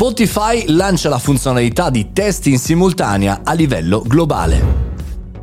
Spotify lancia la funzionalità di test in simultanea a livello globale.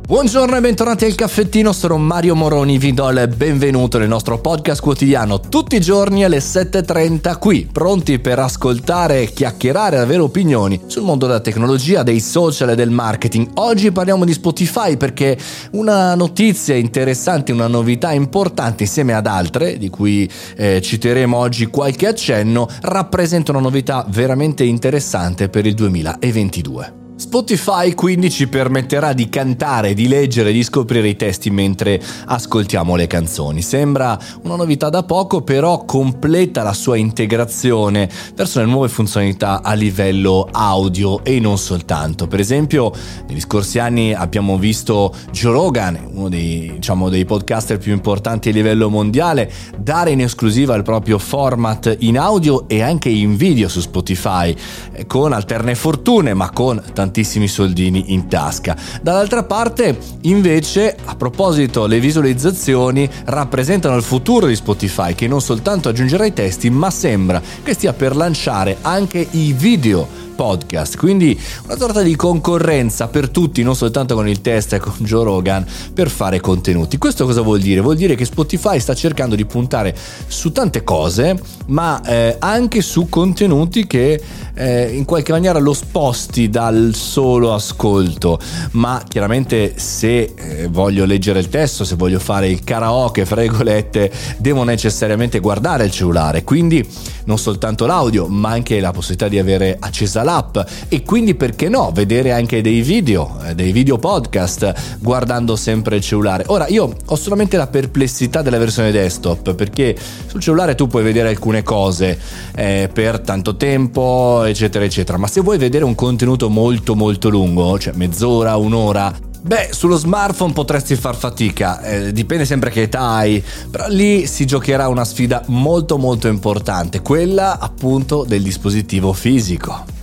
Buongiorno e bentornati al caffettino, sono Mario Moroni, vi do il benvenuto nel nostro podcast quotidiano tutti i giorni alle 7.30 qui, pronti per ascoltare, chiacchierare, avere opinioni sul mondo della tecnologia, dei social e del marketing. Oggi parliamo di Spotify perché una notizia interessante, una novità importante insieme ad altre, di cui eh, citeremo oggi qualche accenno, rappresenta una novità veramente interessante per il 2022. Spotify quindi ci permetterà di cantare, di leggere, di scoprire i testi mentre ascoltiamo le canzoni. Sembra una novità da poco, però completa la sua integrazione verso le nuove funzionalità a livello audio e non soltanto. Per esempio, negli scorsi anni abbiamo visto Joe Rogan, uno dei, diciamo, dei podcaster più importanti a livello mondiale, dare in esclusiva il proprio format in audio e anche in video su Spotify, eh, con alterne fortune, ma con tantissimi tantissimi soldini in tasca. Dall'altra parte, invece, a proposito, le visualizzazioni rappresentano il futuro di Spotify, che non soltanto aggiungerà i testi, ma sembra che stia per lanciare anche i video podcast, quindi una sorta di concorrenza per tutti, non soltanto con il test e con Joe Rogan, per fare contenuti. Questo cosa vuol dire? Vuol dire che Spotify sta cercando di puntare su tante cose, ma eh, anche su contenuti che eh, in qualche maniera lo sposti dal solo ascolto, ma chiaramente se eh, voglio leggere il testo, se voglio fare il karaoke, fra virgolette, devo necessariamente guardare il cellulare, quindi non soltanto l'audio, ma anche la possibilità di avere accesa l'app e quindi perché no, vedere anche dei video, eh, dei video podcast guardando sempre il cellulare. Ora io ho solamente la perplessità della versione desktop perché sul cellulare tu puoi vedere alcune cose eh, per tanto tempo, eccetera, eccetera, ma se vuoi vedere un contenuto molto molto lungo, cioè mezz'ora, un'ora, Beh, sullo smartphone potresti far fatica, eh, dipende sempre che età hai, però lì si giocherà una sfida molto molto importante, quella appunto del dispositivo fisico.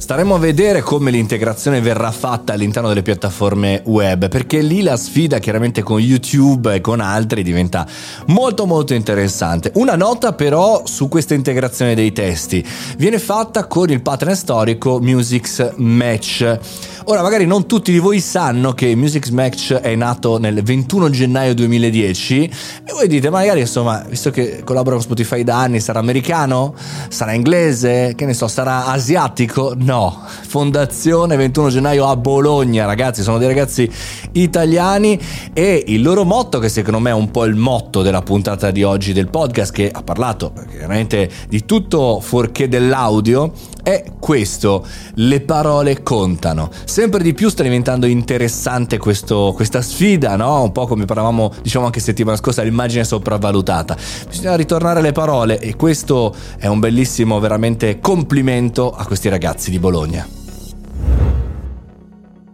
Staremo a vedere come l'integrazione verrà fatta all'interno delle piattaforme web, perché lì la sfida chiaramente con YouTube e con altri diventa molto molto interessante. Una nota però su questa integrazione dei testi viene fatta con il partner storico Music's Match. Ora, magari non tutti di voi sanno che Music's Match è nato nel 21 gennaio 2010 e voi dite, magari insomma, visto che collabora con Spotify da anni, sarà americano? Sarà inglese? Che ne so, sarà asiatico? No Fondazione 21 gennaio a Bologna, ragazzi, sono dei ragazzi italiani e il loro motto, che secondo me è un po' il motto della puntata di oggi del podcast, che ha parlato chiaramente di tutto fuorché dell'audio, è questo, le parole contano. Sempre di più sta diventando interessante questo, questa sfida, no? Un po' come parlavamo, diciamo anche settimana scorsa, l'immagine sopravvalutata. Bisogna ritornare alle parole e questo è un bellissimo veramente complimento a questi ragazzi di Bologna.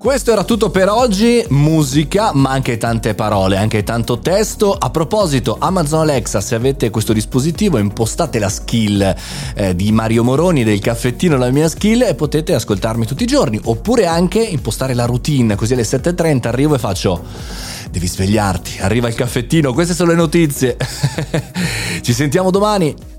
Questo era tutto per oggi, musica, ma anche tante parole, anche tanto testo. A proposito, Amazon Alexa, se avete questo dispositivo, impostate la skill eh, di Mario Moroni del caffettino La mia skill e potete ascoltarmi tutti i giorni, oppure anche impostare la routine, così alle 7:30 arrivo e faccio devi svegliarti, arriva il caffettino, queste sono le notizie. Ci sentiamo domani.